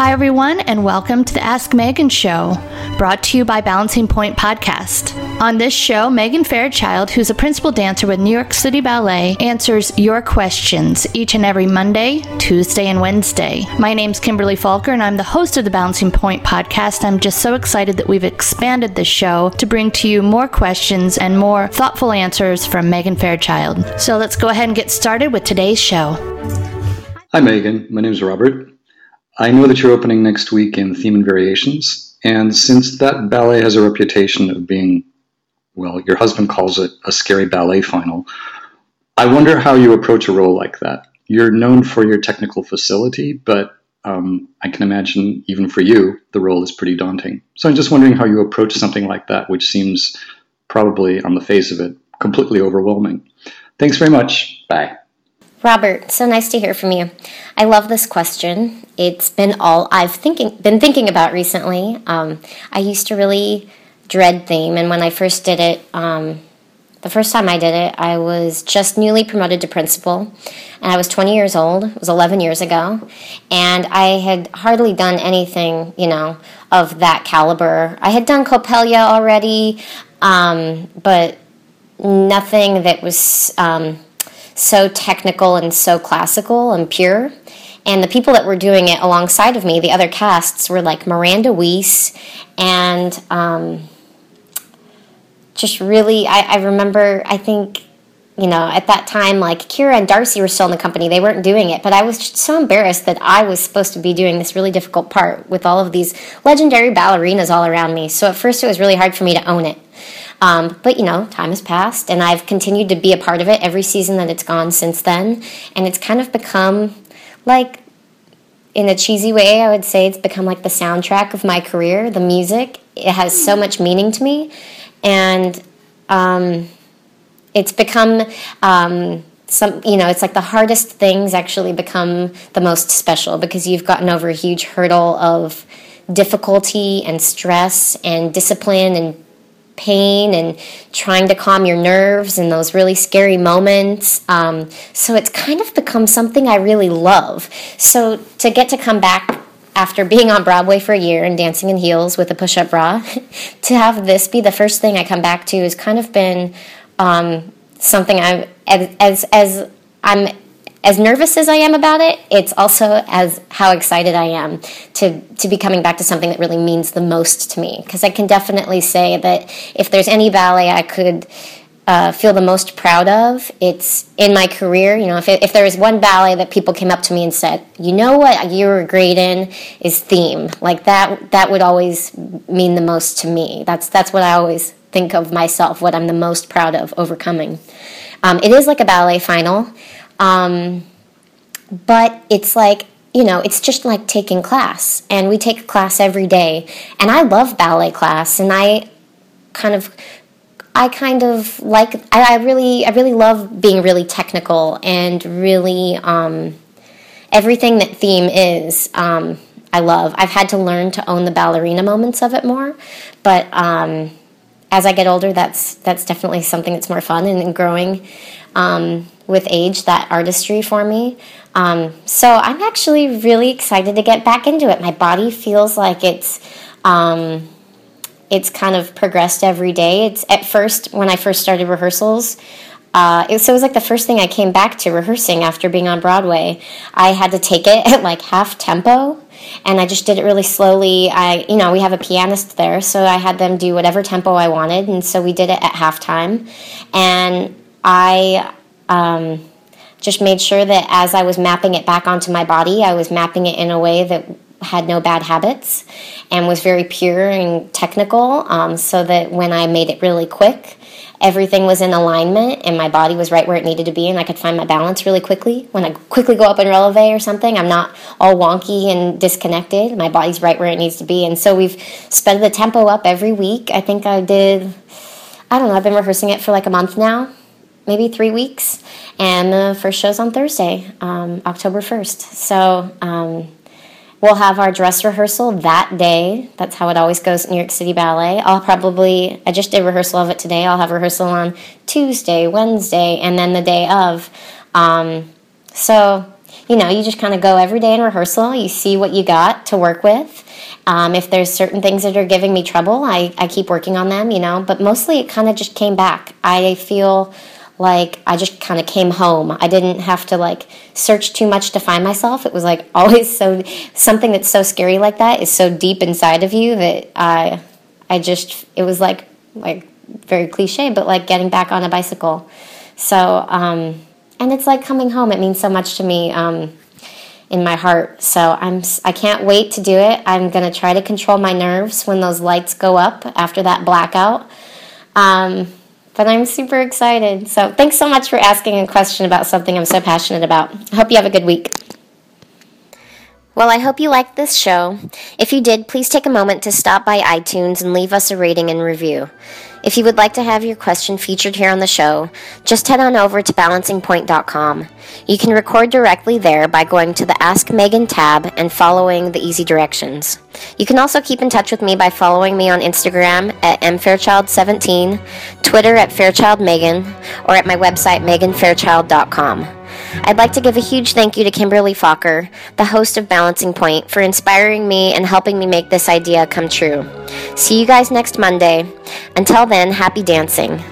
Hi, everyone, and welcome to the Ask Megan Show, brought to you by Balancing Pointe Podcast. On this show, Megan Fairchild, who's a principal dancer with New York City Ballet, answers your questions each and every Monday, Tuesday, and Wednesday. My name's Kimberly Falker, and I'm the host of the Balancing Pointe Podcast. I'm just so excited that we've expanded the show to bring to you more questions and more thoughtful answers from Megan Fairchild. So let's go ahead and get started with today's show. Hi, Megan. My name is Robert. I know that you're opening next week in Theme and Variations, and since that ballet has a reputation of being, well, your husband calls it a scary ballet final, I wonder how you approach a role like that. You're known for your technical facility, but um, I can imagine even for you, the role is pretty daunting. So I'm just wondering how you approach something like that, which seems probably, on the face of it, completely overwhelming. Thanks very much. Bye. Robert, so nice to hear from you. I love this question. It's been all I've thinking been thinking about recently. Um, I used to really dread theme, and when I first did it, um, the first time I did it, I was just newly promoted to principal, and I was 20 years old. It was 11 years ago, and I had hardly done anything, you know, of that caliber. I had done Coppelia already, um, but nothing that was um, so technical and so classical and pure. And the people that were doing it alongside of me, the other casts, were like Miranda Weese and um, just really, I, I remember, I think you know, at that time, like Kyra and Darci were still in the company. They weren't doing it, but I was just so embarrassed that I was supposed to be doing this really difficult part with all of these legendary ballerinas all around me. So at first, it was really hard for me to own it. Um, but you know, time has passed, and I've continued to be a part of it every season that it's gone since then, and it's kind of become like, in a cheesy way, I would say it's become like the soundtrack of my career. The music it has so much meaning to me, and um, it's become. Um, some you know it's like the hardest things actually become the most special because you've gotten over a huge hurdle of difficulty and stress and discipline and pain and trying to calm your nerves in those really scary moments. Um, so it's kind of become something I really love. So to get to come back after being on Broadway for a year and dancing in heels with a push up bra, to have this be the first thing I come back to has kind of been um, something I'm as, as, as I'm as nervous as I am about it, it's also as how excited I am to to be coming back to something that really means the most to me. Because I can definitely say that if there's any ballet I could uh, feel the most proud of, it's in my career. You know, if it, if there was one ballet that people came up to me and said, "You know what you were great in is theme," like that that would always mean the most to me. That's that's what I always think of myself. What I'm the most proud of overcoming. Um, it is like a ballet final. Um, but it's like, you know, it's just like taking class. And we take class every day. And I love ballet class. And I kind of I kind of like I, I, really I really love being really technical and really um, everything that theme is um, I love. I've had to learn to own the ballerina moments of it more, but um, as I get older, that's that's definitely something that's more fun and, and growing. With age that artistry for me. Um, so I'm actually really excited to get back into it. My body feels like it's um, it's kind of progressed every day. It's at first when I first started rehearsals. Uh, it, so it was like the first thing I came back to rehearsing after being on Broadway. I had to take it at like half tempo, and I just did it really slowly. I, you know, we have a pianist there, so I had them do whatever tempo I wanted, and so we did it at halftime. And I um, just made sure that as I was mapping it back onto my body, I was mapping it in a way that had no bad habits and was very pure and technical um, so that when I made it really quick, everything was in alignment and my body was right where it needed to be and I could find my balance really quickly. When I quickly go up in releve or something, I'm not all wonky and disconnected. My body's right where it needs to be. And so we've sped the tempo up every week. I think I did, I don't know, I've been rehearsing it for like a month now maybe three weeks. And the first show's on Thursday, um, October 1st. So um, we'll have our dress rehearsal that day. That's how it always goes at New York City Ballet. I'll probably, I just did rehearsal of it today. I'll have rehearsal on Tuesday, Wednesday, and then the day of. Um, so you know, you just kind of go every day in rehearsal. You see what you got to work with. Um, if there's certain things that are giving me trouble, I, I keep working on them, you know. But mostly it kind of just came back. I feel like I just kind of came home. I didn't have to like search too much to find myself. It was like always so something that's so scary like that is so deep inside of you that I I just it was like like very cliche, but like getting back on a bicycle. So um, and it's like coming home. It means so much to me. Um, in my heart. So I'm I can't wait to do it. I'm going to try to control my nerves when those lights go up after that blackout. Um, but I'm super excited. So thanks so much for asking a question about something I'm so passionate about. I hope you have a good week. Well, I hope you liked this show. If you did, please take a moment to stop by iTunes and leave us a rating and review. If you would like to have your question featured here on the show, just head on over to balancingpointe.com. You can record directly there by going to the Ask Megan tab and following the easy directions. You can also keep in touch with me by following me on Instagram at mfairchild17, Twitter at fairchildmegan, or at my website meganfairchild.com. I'd like to give a huge thank you to Kimberly Fokker, the host of Balancing Pointe, for inspiring me and helping me make this idea come true. See you guys next Monday. Until then, happy dancing.